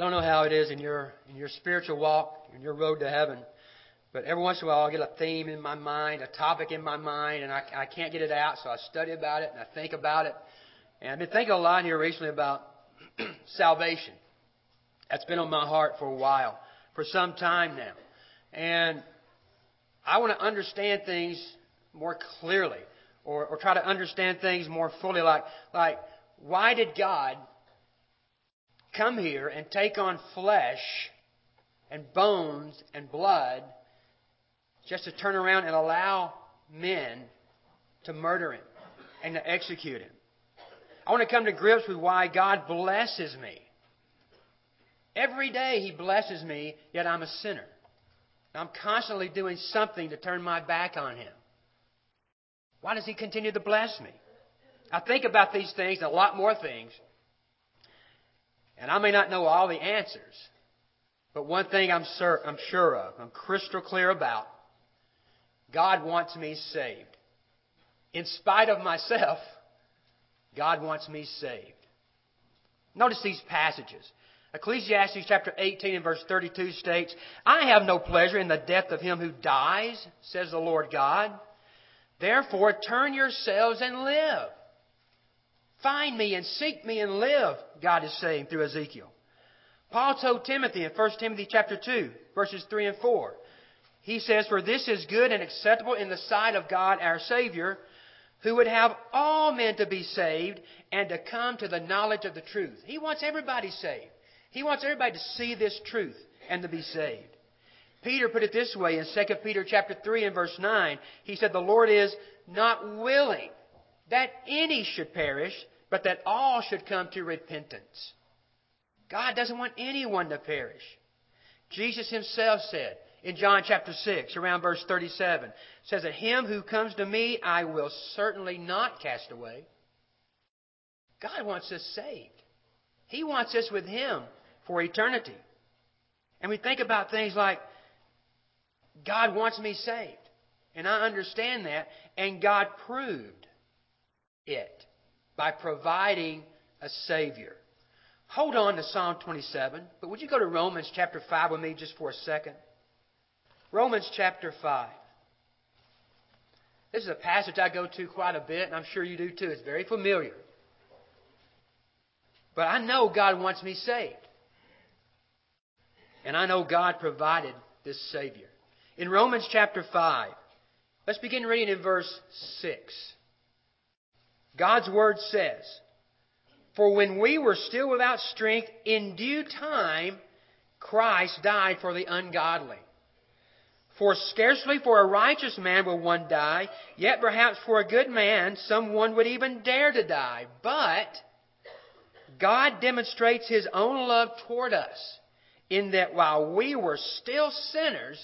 don't know how it is in your in your spiritual walk, in your road to heaven, but every once in a while I get a theme in my mind, a topic in my mind, and I, I can't get it out, so I study about it and I think about it. And I've been thinking a lot here recently about salvation. That's been on my heart for a while, for some time now. And I want to understand things more clearly or, or try to understand things more fully. Like, like, why did God come here and take on flesh and bones and blood just to turn around and allow men to murder him and to execute him? I want to come to grips with why God blesses me. Every day He blesses me, yet I'm a sinner. I'm constantly doing something to turn my back on Him. Why does He continue to bless me? I think about these things and a lot more things, and I may not know all the answers, but one thing I'm, sur- I'm sure of, I'm crystal clear about God wants me saved. In spite of myself, God wants me saved. Notice these passages. Ecclesiastes chapter 18 and verse 32 states, I have no pleasure in the death of him who dies, says the Lord God. Therefore, turn yourselves and live. Find me and seek me and live, God is saying through Ezekiel. Paul told Timothy in 1 Timothy chapter 2, verses 3 and 4. He says, For this is good and acceptable in the sight of God our Savior, who would have all men to be saved and to come to the knowledge of the truth. He wants everybody saved. He wants everybody to see this truth and to be saved. Peter put it this way in 2 Peter chapter 3 and verse 9. He said, The Lord is not willing that any should perish, but that all should come to repentance. God doesn't want anyone to perish. Jesus himself said, in John chapter 6, around verse 37, says that him who comes to me I will certainly not cast away. God wants us saved. He wants us with him for eternity. And we think about things like God wants me saved. And I understand that. And God proved it by providing a Savior. Hold on to Psalm 27, but would you go to Romans chapter 5 with me just for a second? Romans chapter 5. This is a passage I go to quite a bit, and I'm sure you do too. It's very familiar. But I know God wants me saved. And I know God provided this Savior. In Romans chapter 5, let's begin reading in verse 6. God's Word says, For when we were still without strength, in due time Christ died for the ungodly. For scarcely for a righteous man will one die, yet perhaps for a good man someone would even dare to die. But God demonstrates His own love toward us in that while we were still sinners,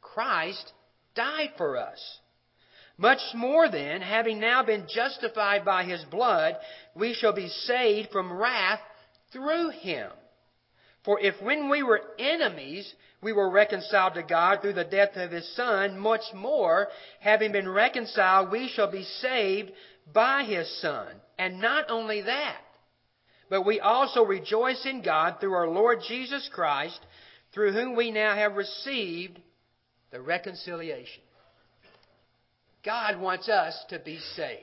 Christ died for us. Much more then, having now been justified by His blood, we shall be saved from wrath through Him. For if when we were enemies, we were reconciled to God through the death of His Son, much more, having been reconciled, we shall be saved by His Son. And not only that, but we also rejoice in God through our Lord Jesus Christ, through whom we now have received the reconciliation. God wants us to be saved.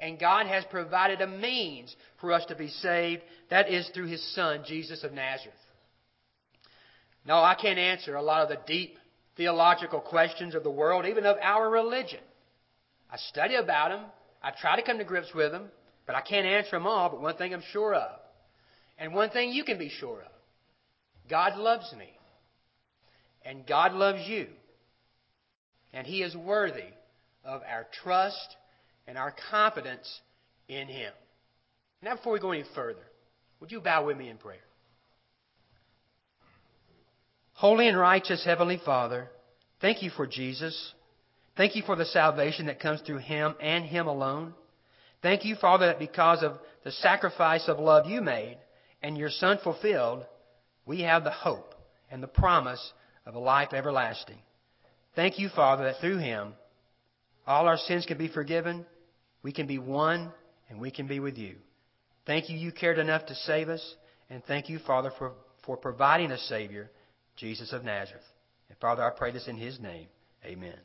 And God has provided a means for us to be saved. That is through His Son, Jesus of Nazareth. No, I can't answer a lot of the deep theological questions of the world, even of our religion. I study about them. I try to come to grips with them, but I can't answer them all. But one thing I'm sure of, and one thing you can be sure of God loves me. And God loves you. And He is worthy of our trust and our confidence in Him. Now, before we go any further, would you bow with me in prayer? Holy and righteous Heavenly Father, thank you for Jesus. Thank you for the salvation that comes through Him and Him alone. Thank you, Father, that because of the sacrifice of love you made and your Son fulfilled, we have the hope and the promise of a life everlasting. Thank you, Father, that through Him all our sins can be forgiven we can be one and we can be with you. Thank you, you cared enough to save us. And thank you, Father, for, for providing a Savior, Jesus of Nazareth. And Father, I pray this in His name. Amen.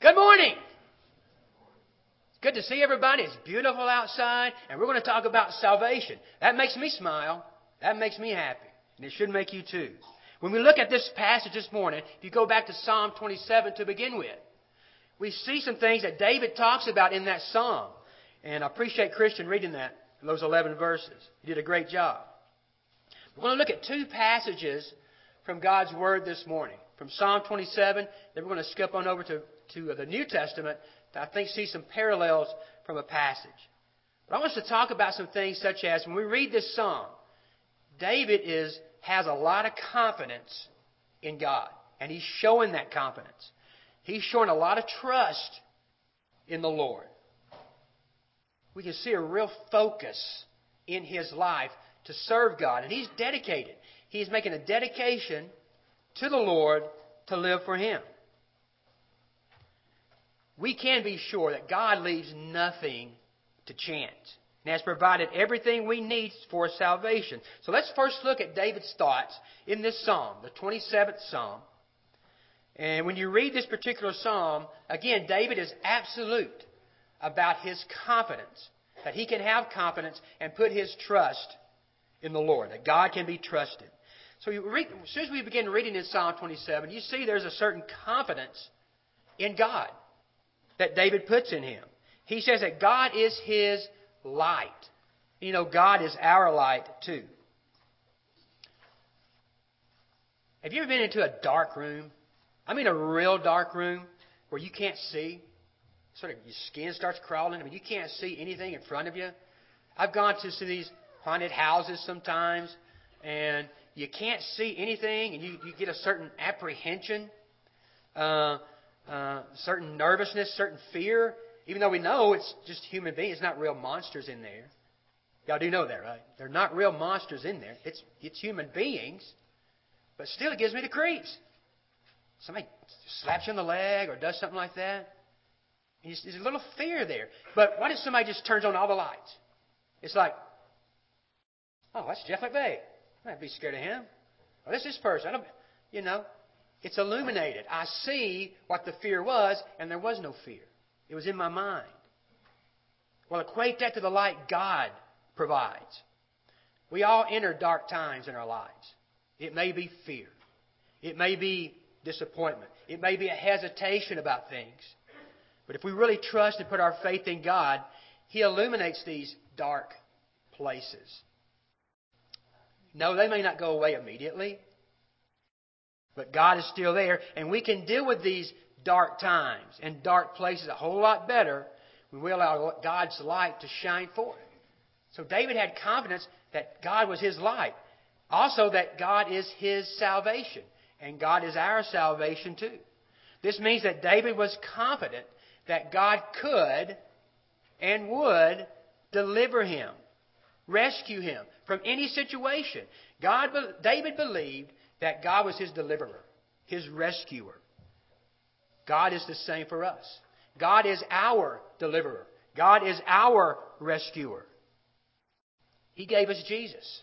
Good morning. Good to see everybody. It's beautiful outside. And we're going to talk about salvation. That makes me smile. That makes me happy. And it should make you too. When we look at this passage this morning, if you go back to Psalm 27 to begin with, we see some things that David talks about in that psalm. And I appreciate Christian reading that, those 11 verses. He did a great job. We're going to look at two passages from God's Word this morning. From Psalm 27, then we're going to skip on over to, to the New Testament to, I think, see some parallels from a passage. But I want us to talk about some things such as when we read this psalm, David is, has a lot of confidence in God. And he's showing that confidence. He's showing a lot of trust in the Lord. We can see a real focus in his life to serve God. And he's dedicated. He's making a dedication to the Lord to live for him. We can be sure that God leaves nothing to chance and has provided everything we need for salvation. So let's first look at David's thoughts in this psalm, the 27th psalm. And when you read this particular psalm, again, David is absolute about his confidence, that he can have confidence and put his trust in the Lord, that God can be trusted. So read, as soon as we begin reading in Psalm 27, you see there's a certain confidence in God that David puts in him. He says that God is his light. You know, God is our light too. Have you ever been into a dark room? I mean, a real dark room where you can't see. Sort of your skin starts crawling. I mean, you can't see anything in front of you. I've gone to some of these haunted houses sometimes, and you can't see anything, and you, you get a certain apprehension, uh, uh, certain nervousness, certain fear, even though we know it's just human beings, it's not real monsters in there. Y'all do know that, right? They're not real monsters in there. It's, it's human beings, but still it gives me the creeps. Somebody slaps you on the leg or does something like that. There's a little fear there. But what if somebody just turns on all the lights? It's like, oh, that's Jeff McVeigh. I'd be scared of him. Or that's this person. I don't, you know, it's illuminated. I see what the fear was, and there was no fear. It was in my mind. Well, equate that to the light God provides. We all enter dark times in our lives. It may be fear. It may be disappointment. It may be a hesitation about things. But if we really trust and put our faith in God, He illuminates these dark places. No, they may not go away immediately, but God is still there, and we can deal with these dark times and dark places a whole lot better when we allow God's light to shine forth. So David had confidence that God was his light. Also, that God is his salvation. And God is our salvation too. This means that David was confident that God could and would deliver him, rescue him from any situation. God, David believed that God was his deliverer, his rescuer. God is the same for us. God is our deliverer. God is our rescuer. He gave us Jesus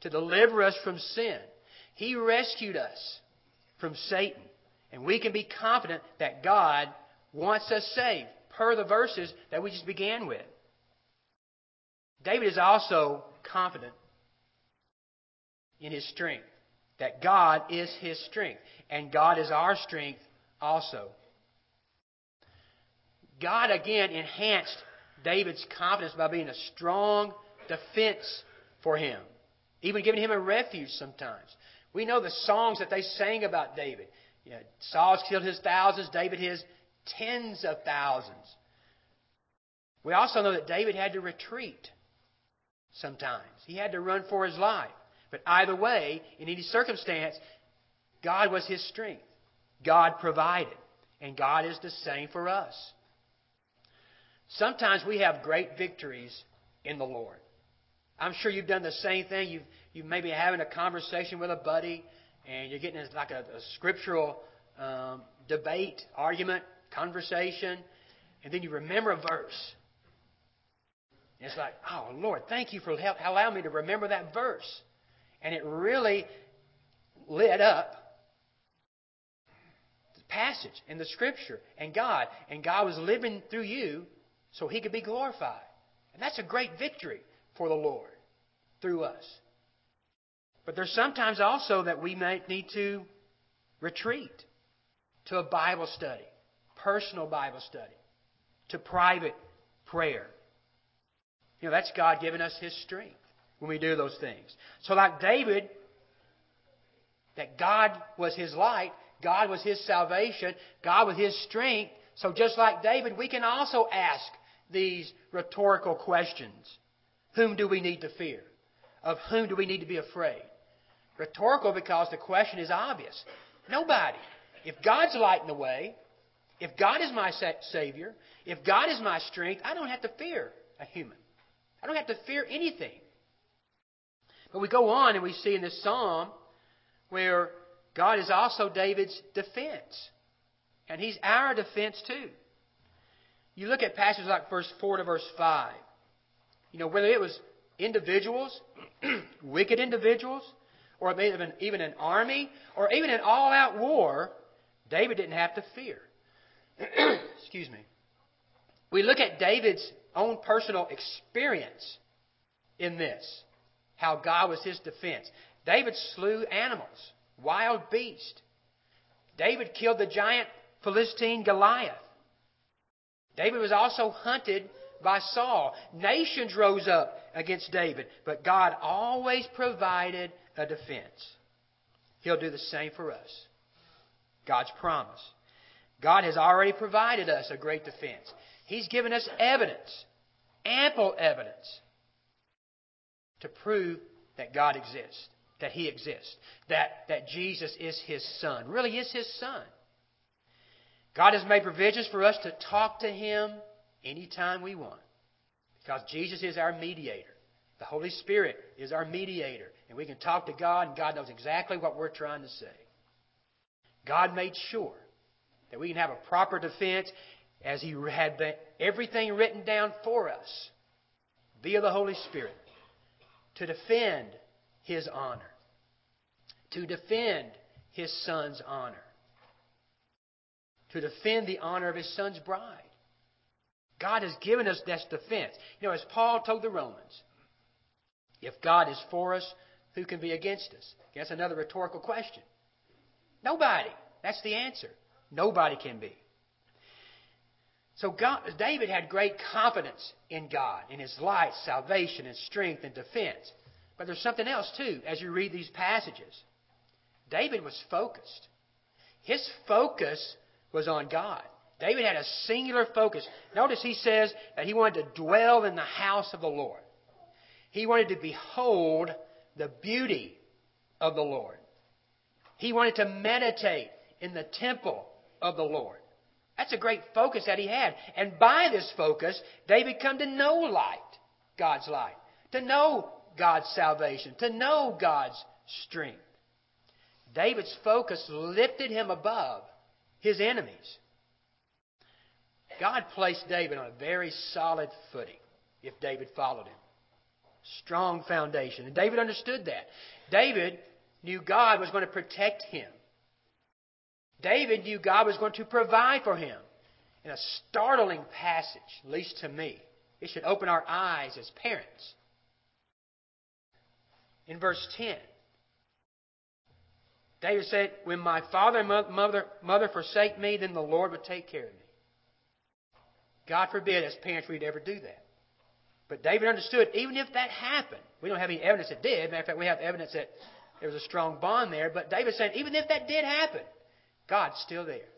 to deliver us from sin. He rescued us from Satan. And we can be confident that God wants us saved, per the verses that we just began with. David is also confident in his strength, that God is his strength, and God is our strength also. God again enhanced David's confidence by being a strong defense for him, even giving him a refuge sometimes. We know the songs that they sang about David. You know, Saul's killed his thousands, David his tens of thousands. We also know that David had to retreat sometimes. He had to run for his life. But either way, in any circumstance, God was his strength. God provided. And God is the same for us. Sometimes we have great victories in the Lord. I'm sure you've done the same thing. You've, you maybe having a conversation with a buddy, and you're getting like a, a scriptural um, debate, argument, conversation, and then you remember a verse. And it's like, oh, Lord, thank you for help, allowing me to remember that verse. And it really lit up the passage and the scripture and God. And God was living through you so he could be glorified. And that's a great victory for the Lord through us. But there's sometimes also that we might need to retreat to a Bible study, personal Bible study, to private prayer. You know, that's God giving us His strength when we do those things. So, like David, that God was his light, God was his salvation, God was his strength. So, just like David, we can also ask these rhetorical questions Whom do we need to fear? Of whom do we need to be afraid? Rhetorical because the question is obvious. Nobody. If God's lighting the way, if God is my Savior, if God is my strength, I don't have to fear a human. I don't have to fear anything. But we go on and we see in this psalm where God is also David's defense. And He's our defense too. You look at passages like verse 4 to verse 5. You know, whether it was individuals, wicked individuals, or even, even an army, or even an all out war, David didn't have to fear. Excuse me. We look at David's own personal experience in this, how God was his defense. David slew animals, wild beasts. David killed the giant Philistine Goliath. David was also hunted by Saul. Nations rose up against David, but God always provided a defense. He'll do the same for us. God's promise. God has already provided us a great defense. He's given us evidence, ample evidence, to prove that God exists, that He exists, that, that Jesus is His Son, really is His Son. God has made provisions for us to talk to Him anytime we want. Because Jesus is our mediator. The Holy Spirit is our mediator. And we can talk to God, and God knows exactly what we're trying to say. God made sure that we can have a proper defense as He had everything written down for us via the Holy Spirit to defend His honor, to defend His Son's honor to defend the honor of his son's bride. God has given us this defense. You know, as Paul told the Romans, if God is for us, who can be against us? That's another rhetorical question. Nobody. That's the answer. Nobody can be. So God, David had great confidence in God, in his light, salvation, and strength and defense. But there's something else too as you read these passages. David was focused. His focus was on God. David had a singular focus. Notice he says that he wanted to dwell in the house of the Lord. He wanted to behold the beauty of the Lord. He wanted to meditate in the temple of the Lord. That's a great focus that he had. And by this focus, David come to know light, God's light, to know God's salvation, to know God's strength. David's focus lifted him above his enemies. God placed David on a very solid footing if David followed him. Strong foundation. And David understood that. David knew God was going to protect him. David knew God was going to provide for him. In a startling passage, at least to me, it should open our eyes as parents. In verse 10, David said, When my father and mother, mother forsake me, then the Lord would take care of me. God forbid, as parents, we'd ever do that. But David understood, even if that happened, we don't have any evidence it did. Matter of fact, we have evidence that there was a strong bond there. But David said, even if that did happen, God's still there.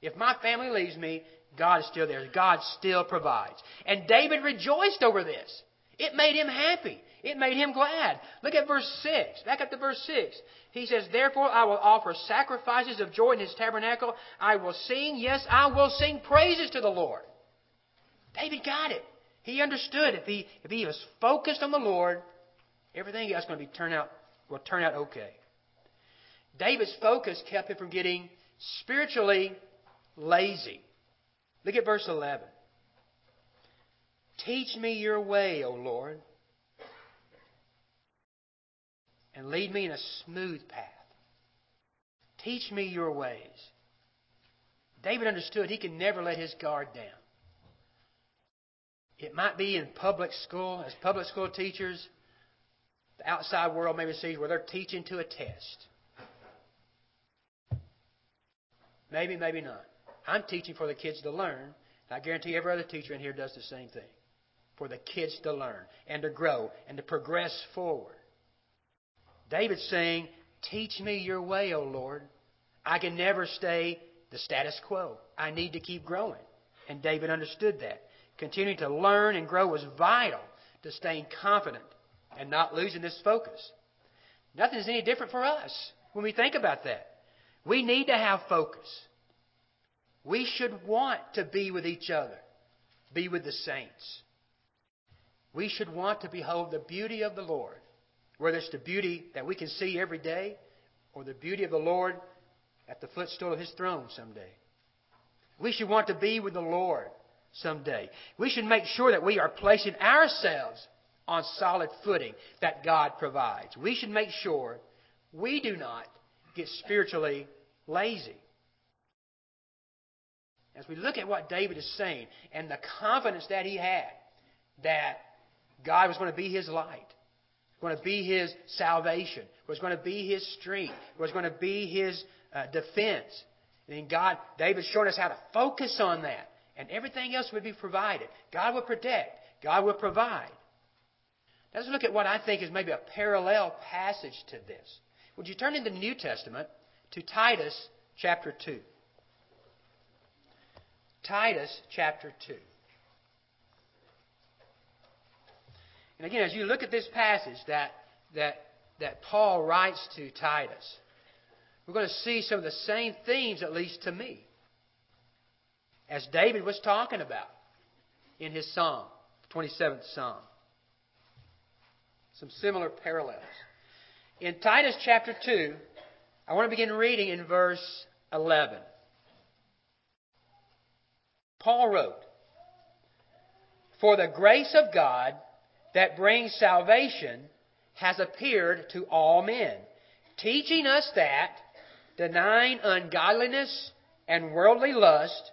If my family leaves me, God is still there. God still provides. And David rejoiced over this. It made him happy. It made him glad. Look at verse 6. Back up to verse 6. He says, Therefore I will offer sacrifices of joy in his tabernacle. I will sing, yes, I will sing praises to the Lord. David got it. He understood if he, if he was focused on the Lord, everything else going to be turn out, will turn out okay. David's focus kept him from getting spiritually lazy. Look at verse 11. Teach me your way, O Lord, and lead me in a smooth path. Teach me your ways. David understood he could never let his guard down. It might be in public school, as public school teachers, the outside world maybe sees where they're teaching to a test. Maybe, maybe not. I'm teaching for the kids to learn. I guarantee every other teacher in here does the same thing. For the kids to learn and to grow and to progress forward. David's saying, Teach me your way, O Lord. I can never stay the status quo. I need to keep growing. And David understood that. Continuing to learn and grow was vital to staying confident and not losing this focus. Nothing is any different for us when we think about that. We need to have focus. We should want to be with each other, be with the saints. We should want to behold the beauty of the Lord, whether it's the beauty that we can see every day or the beauty of the Lord at the footstool of His throne someday. We should want to be with the Lord someday. We should make sure that we are placing ourselves on solid footing that God provides. We should make sure we do not get spiritually lazy. As we look at what David is saying and the confidence that he had that God was going to be his light, going to be his salvation, was going to be his strength, was going to be his uh, defense. And God, David's showing us how to focus on that, and everything else would be provided. God will protect. God will provide. Let's look at what I think is maybe a parallel passage to this. Would you turn in the New Testament to Titus chapter 2? Titus chapter 2. And again, as you look at this passage that, that, that Paul writes to Titus, we're going to see some of the same themes, at least to me, as David was talking about in his psalm, 27th psalm. Some similar parallels. In Titus chapter 2, I want to begin reading in verse 11. Paul wrote, For the grace of God that brings salvation has appeared to all men, teaching us that, denying ungodliness and worldly lust,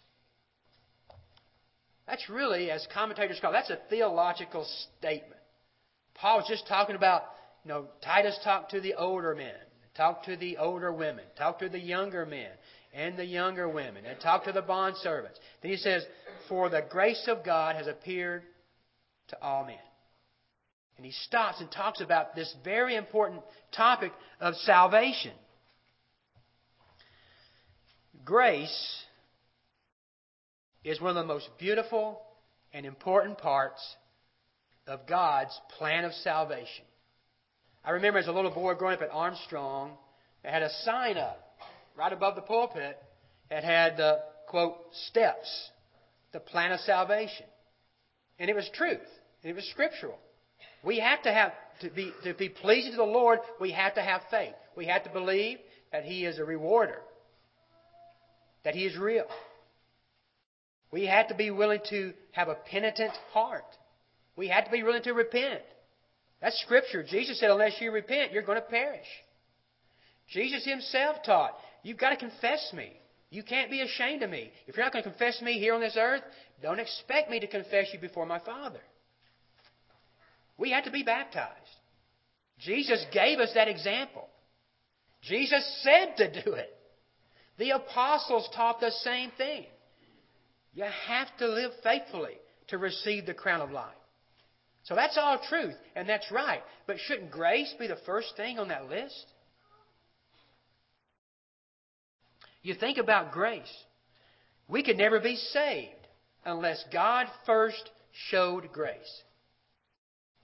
That's really, as commentators call that's a theological statement. Paul's just talking about, you know, Titus talked to the older men, talked to the older women, talked to the younger men and the younger women, and talked to the bond servants. Then he says, For the grace of God has appeared to all men. And he stops and talks about this very important topic of salvation. Grace is one of the most beautiful and important parts of God's plan of salvation. I remember as a little boy growing up at Armstrong, they had a sign up right above the pulpit that had the quote steps, the plan of salvation. And it was truth. And it was scriptural. We have to have to be to be pleasing to the Lord. We have to have faith. We have to believe that He is a rewarder. That He is real. We had to be willing to have a penitent heart. We had to be willing to repent. That's Scripture. Jesus said, unless you repent, you're going to perish. Jesus Himself taught, you've got to confess me. You can't be ashamed of me. If you're not going to confess me here on this earth, don't expect me to confess you before my Father. We had to be baptized. Jesus gave us that example. Jesus said to do it. The apostles taught the same thing. You have to live faithfully to receive the crown of life. So that's all truth, and that's right. But shouldn't grace be the first thing on that list? You think about grace. We could never be saved unless God first showed grace.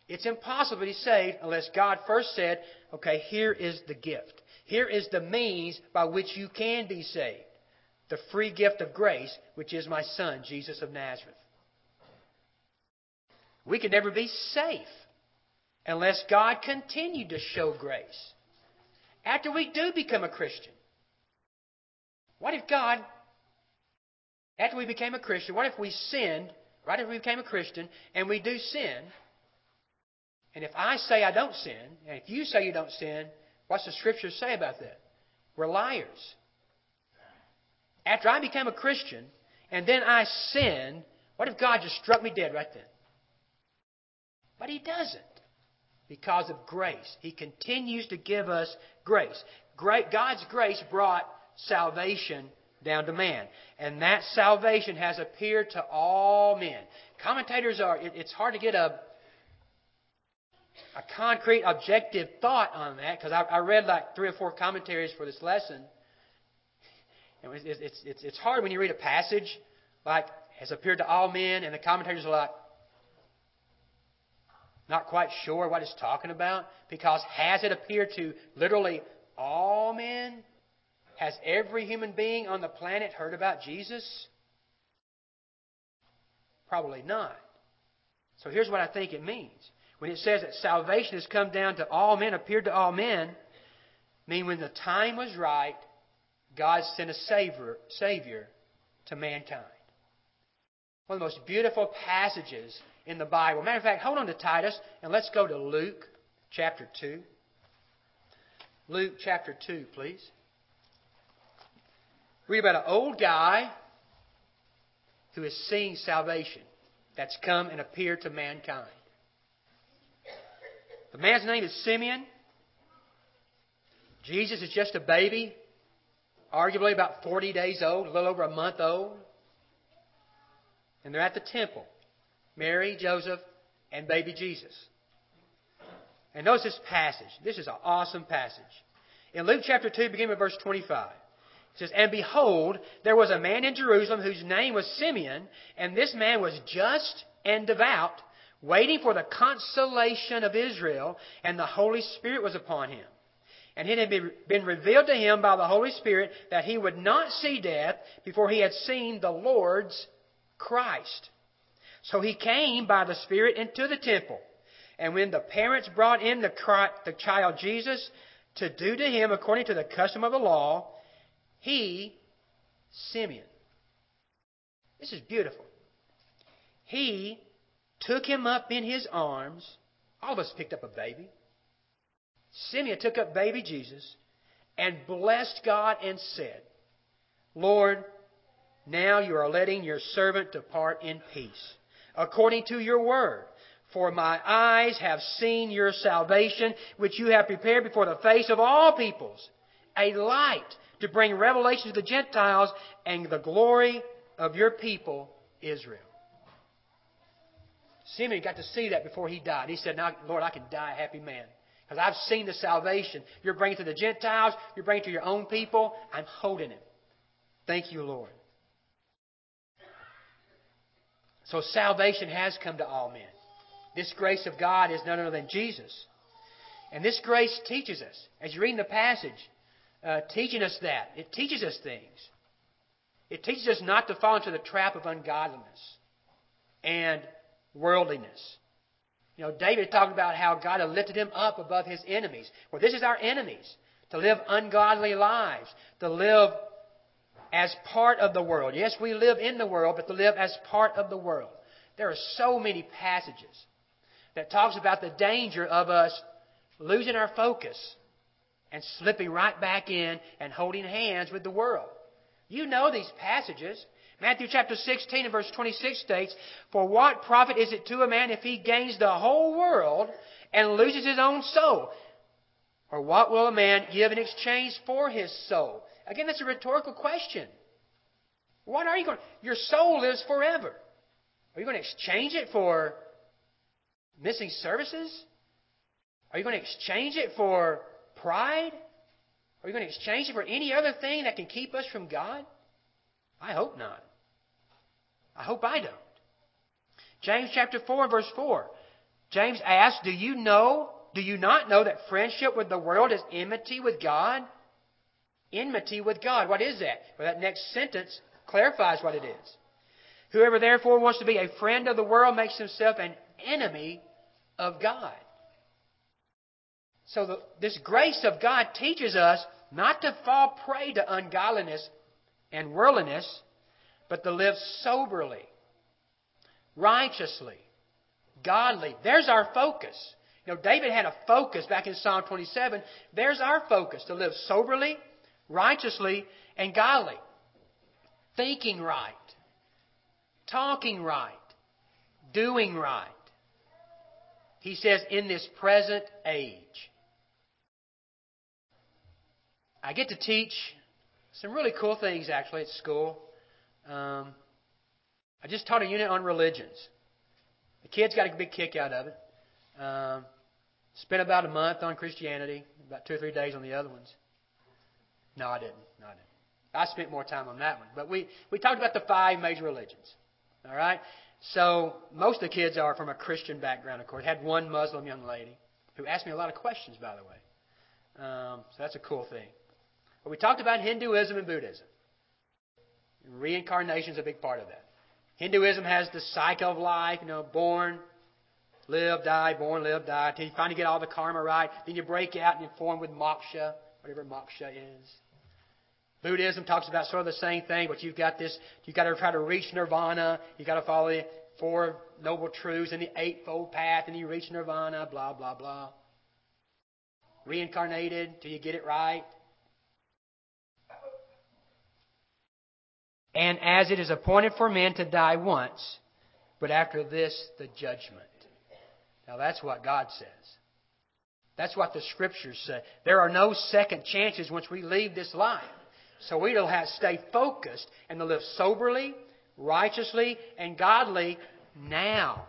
It's impossible to be saved unless God first said, okay, here is the gift. Here is the means by which you can be saved. The free gift of grace, which is my Son, Jesus of Nazareth. We could never be safe unless God continued to show grace. After we do become a Christian, what if God, after we became a Christian, what if we sinned right after we became a Christian and we do sin? And if I say I don't sin, and if you say you don't sin, what's the scriptures say about that? We're liars. After I became a Christian and then I sinned, what if God just struck me dead right then? But He doesn't because of grace. He continues to give us grace. God's grace brought salvation down to man. And that salvation has appeared to all men. Commentators are, it's hard to get a, a concrete, objective thought on that because I, I, read like three or four commentaries for this lesson. And it's, it's, it's, it's hard when you read a passage like has appeared to all men, and the commentators are like, not quite sure what it's talking about because has it appeared to literally all men? Has every human being on the planet heard about Jesus? Probably not. So here's what I think it means. When it says that salvation has come down to all men, appeared to all men, mean when the time was right, God sent a savior, savior to mankind. One of the most beautiful passages in the Bible. Matter of fact, hold on to Titus and let's go to Luke chapter 2. Luke chapter 2, please. Read about an old guy who is seeing salvation that's come and appeared to mankind. The man's name is Simeon. Jesus is just a baby, arguably about 40 days old, a little over a month old. And they're at the temple. Mary, Joseph, and baby Jesus. And notice this passage. This is an awesome passage. In Luke chapter 2, beginning with verse 25. It says, And behold, there was a man in Jerusalem whose name was Simeon, and this man was just and devout, waiting for the consolation of Israel, and the Holy Spirit was upon him. And it had been revealed to him by the Holy Spirit that he would not see death before he had seen the Lord's Christ. So he came by the Spirit into the temple. And when the parents brought in the, the child Jesus to do to him according to the custom of the law, he, Simeon, this is beautiful. He took him up in his arms. All of us picked up a baby. Simeon took up baby Jesus and blessed God and said, Lord, now you are letting your servant depart in peace according to your word. For my eyes have seen your salvation, which you have prepared before the face of all peoples, a light to bring revelation to the Gentiles and the glory of your people, Israel. Simeon got to see that before he died. He said, Now, Lord, I can die a happy man. Because I've seen the salvation. You're bringing to the Gentiles, you're bringing to your own people. I'm holding it. Thank you, Lord. So salvation has come to all men. This grace of God is none other than Jesus. And this grace teaches us, as you read in the passage, uh, teaching us that. It teaches us things. It teaches us not to fall into the trap of ungodliness and worldliness. You know, David talked about how God had lifted him up above his enemies. Well, this is our enemies. To live ungodly lives, to live as part of the world. Yes, we live in the world, but to live as part of the world. There are so many passages that talks about the danger of us losing our focus and slipping right back in and holding hands with the world. You know these passages. Matthew chapter 16 and verse 26 states, For what profit is it to a man if he gains the whole world and loses his own soul? Or what will a man give in exchange for his soul? Again, that's a rhetorical question. What are you going Your soul lives forever. Are you going to exchange it for missing services? Are you going to exchange it for pride? Are you going to exchange it for any other thing that can keep us from God? I hope not. I hope I don't. James chapter 4, verse 4. James asks, Do you know, do you not know that friendship with the world is enmity with God? Enmity with God. What is that? Well, that next sentence clarifies what it is. Whoever therefore wants to be a friend of the world makes himself an enemy of God. So the, this grace of God teaches us not to fall prey to ungodliness and worldliness, but to live soberly, righteously, godly. There's our focus. You know, David had a focus back in Psalm 27. There's our focus to live soberly, righteously, and godly. Thinking right, talking right, doing right. He says, in this present age. I get to teach some really cool things actually at school. Um, I just taught a unit on religions. The kids got a big kick out of it. Um, spent about a month on Christianity, about two or three days on the other ones. No, I didn't. No, I didn't. I spent more time on that one. But we, we talked about the five major religions. All right? So most of the kids are from a Christian background, of course. Had one Muslim young lady who asked me a lot of questions, by the way. Um, so that's a cool thing. But we talked about Hinduism and Buddhism. Reincarnation is a big part of that. Hinduism has the cycle of life, you know, born, live, die, born, live, die, until you finally get all the karma right. Then you break out and you form with moksha, whatever moksha is. Buddhism talks about sort of the same thing, but you've got this, you've got to try to reach nirvana, you've got to follow the Four Noble Truths and the Eightfold Path, and you reach nirvana, blah, blah, blah. Reincarnated till you get it right. And as it is appointed for men to die once, but after this, the judgment. Now that's what God says. That's what the scriptures say. There are no second chances once we leave this life. So we will have to stay focused and to live soberly, righteously, and godly now.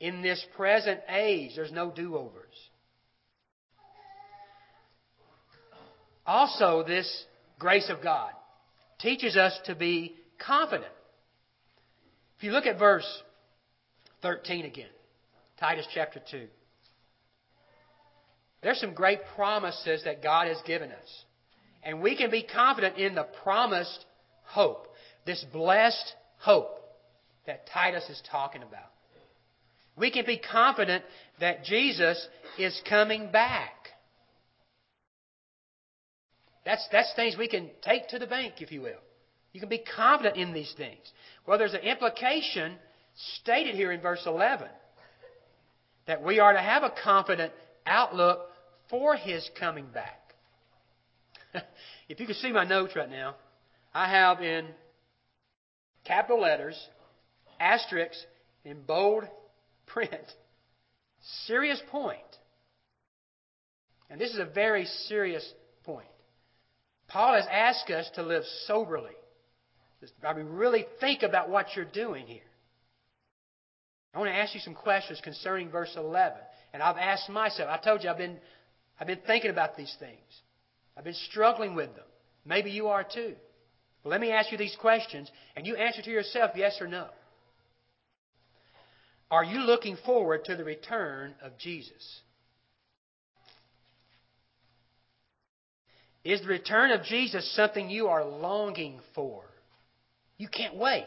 In this present age, there's no do overs. Also, this grace of God teaches us to be confident. If you look at verse 13 again, Titus chapter 2, there's some great promises that God has given us. And we can be confident in the promised hope, this blessed hope that Titus is talking about. We can be confident that Jesus is coming back. That's, that's things we can take to the bank, if you will. You can be confident in these things. Well, there's an implication stated here in verse 11 that we are to have a confident outlook for his coming back. if you can see my notes right now, I have in capital letters asterisks in bold print. Serious point. And this is a very serious. Paul has asked us to live soberly. I mean, really think about what you're doing here. I want to ask you some questions concerning verse 11. And I've asked myself, I told you I've been, I've been thinking about these things. I've been struggling with them. Maybe you are too. But let me ask you these questions, and you answer to yourself yes or no. Are you looking forward to the return of Jesus? Is the return of Jesus something you are longing for? You can't wait.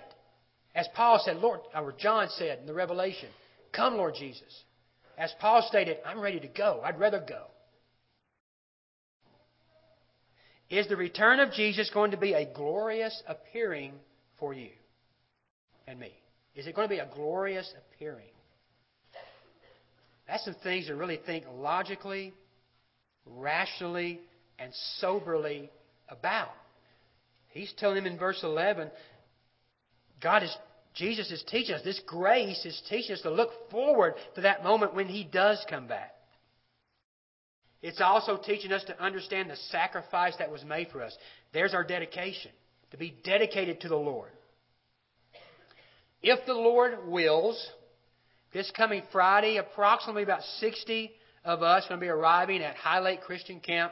As Paul said, Lord, or John said in the Revelation, Come, Lord Jesus. As Paul stated, I'm ready to go. I'd rather go. Is the return of Jesus going to be a glorious appearing for you and me? Is it going to be a glorious appearing? That's some things to really think logically, rationally, and soberly about. He's telling him in verse 11, God is, Jesus is teaching us, this grace is teaching us to look forward to that moment when He does come back. It's also teaching us to understand the sacrifice that was made for us. There's our dedication, to be dedicated to the Lord. If the Lord wills, this coming Friday, approximately about 60 of us are going to be arriving at High Lake Christian Camp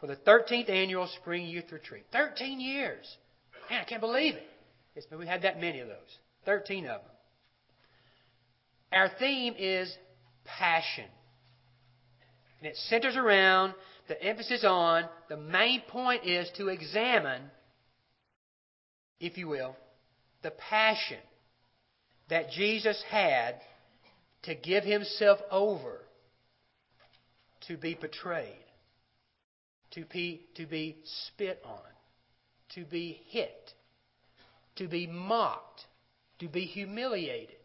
for the 13th annual Spring Youth Retreat. 13 years. Man, I can't believe it. It's, we had that many of those. 13 of them. Our theme is passion. And it centers around the emphasis on, the main point is to examine, if you will, the passion that Jesus had to give himself over to be betrayed, to be, to be spit on, to be hit, to be mocked, to be humiliated,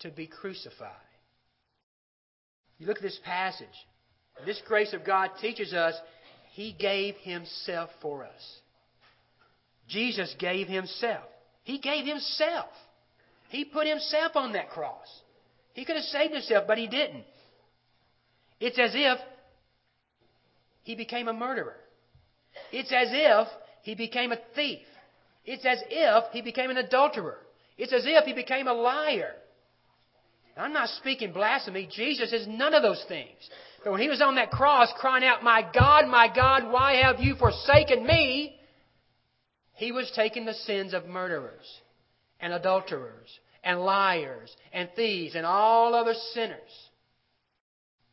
to be crucified. You look at this passage, this grace of God teaches us He gave Himself for us. Jesus gave Himself. He gave Himself. He put Himself on that cross. He could have saved Himself, but He didn't. It's as if He became a murderer. It's as if He became a thief. It's as if He became an adulterer. It's as if He became a liar. I'm not speaking blasphemy. Jesus is none of those things. But when he was on that cross crying out, My God, my God, why have you forsaken me? He was taking the sins of murderers and adulterers and liars and thieves and all other sinners.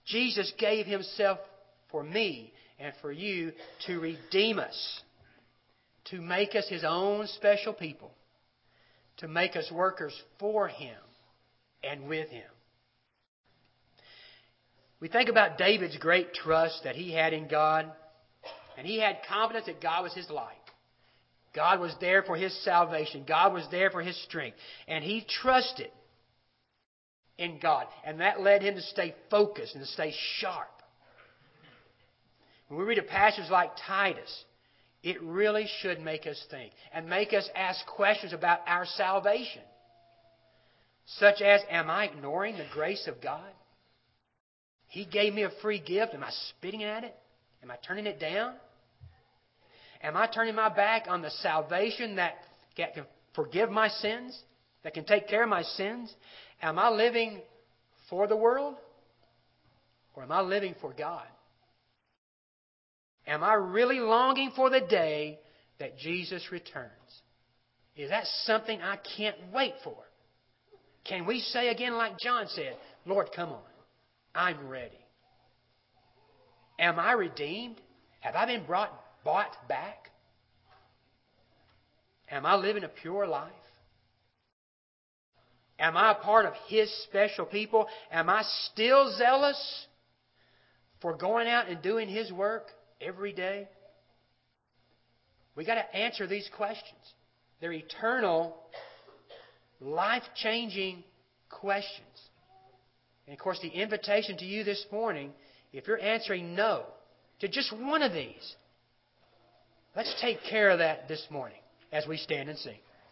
Jesus gave himself for me and for you to redeem us, to make us his own special people, to make us workers for him and with him. We think about David's great trust that he had in God, and he had confidence that God was his light. God was there for his salvation. God was there for his strength. And he trusted in God. And that led him to stay focused and to stay sharp. When we read a passage like Titus, it really should make us think and make us ask questions about our salvation. Such as, am I ignoring the grace of God? He gave me a free gift. Am I spitting at it? Am I turning it down? Am I turning my back on the salvation that can forgive my sins, that can take care of my sins? Am I living for the world? Or am I living for God? Am I really longing for the day that Jesus returns? Is that something I can't wait for? Can we say again, like John said, Lord, come on. I'm ready. Am I redeemed? Have I been brought, bought back? Am I living a pure life? Am I a part of His special people? Am I still zealous for going out and doing His work every day? We got to answer these questions. They're eternal, life changing questions. And of course, the invitation to you this morning, if you're answering no to just one of these, let's take care of that this morning as we stand and sing.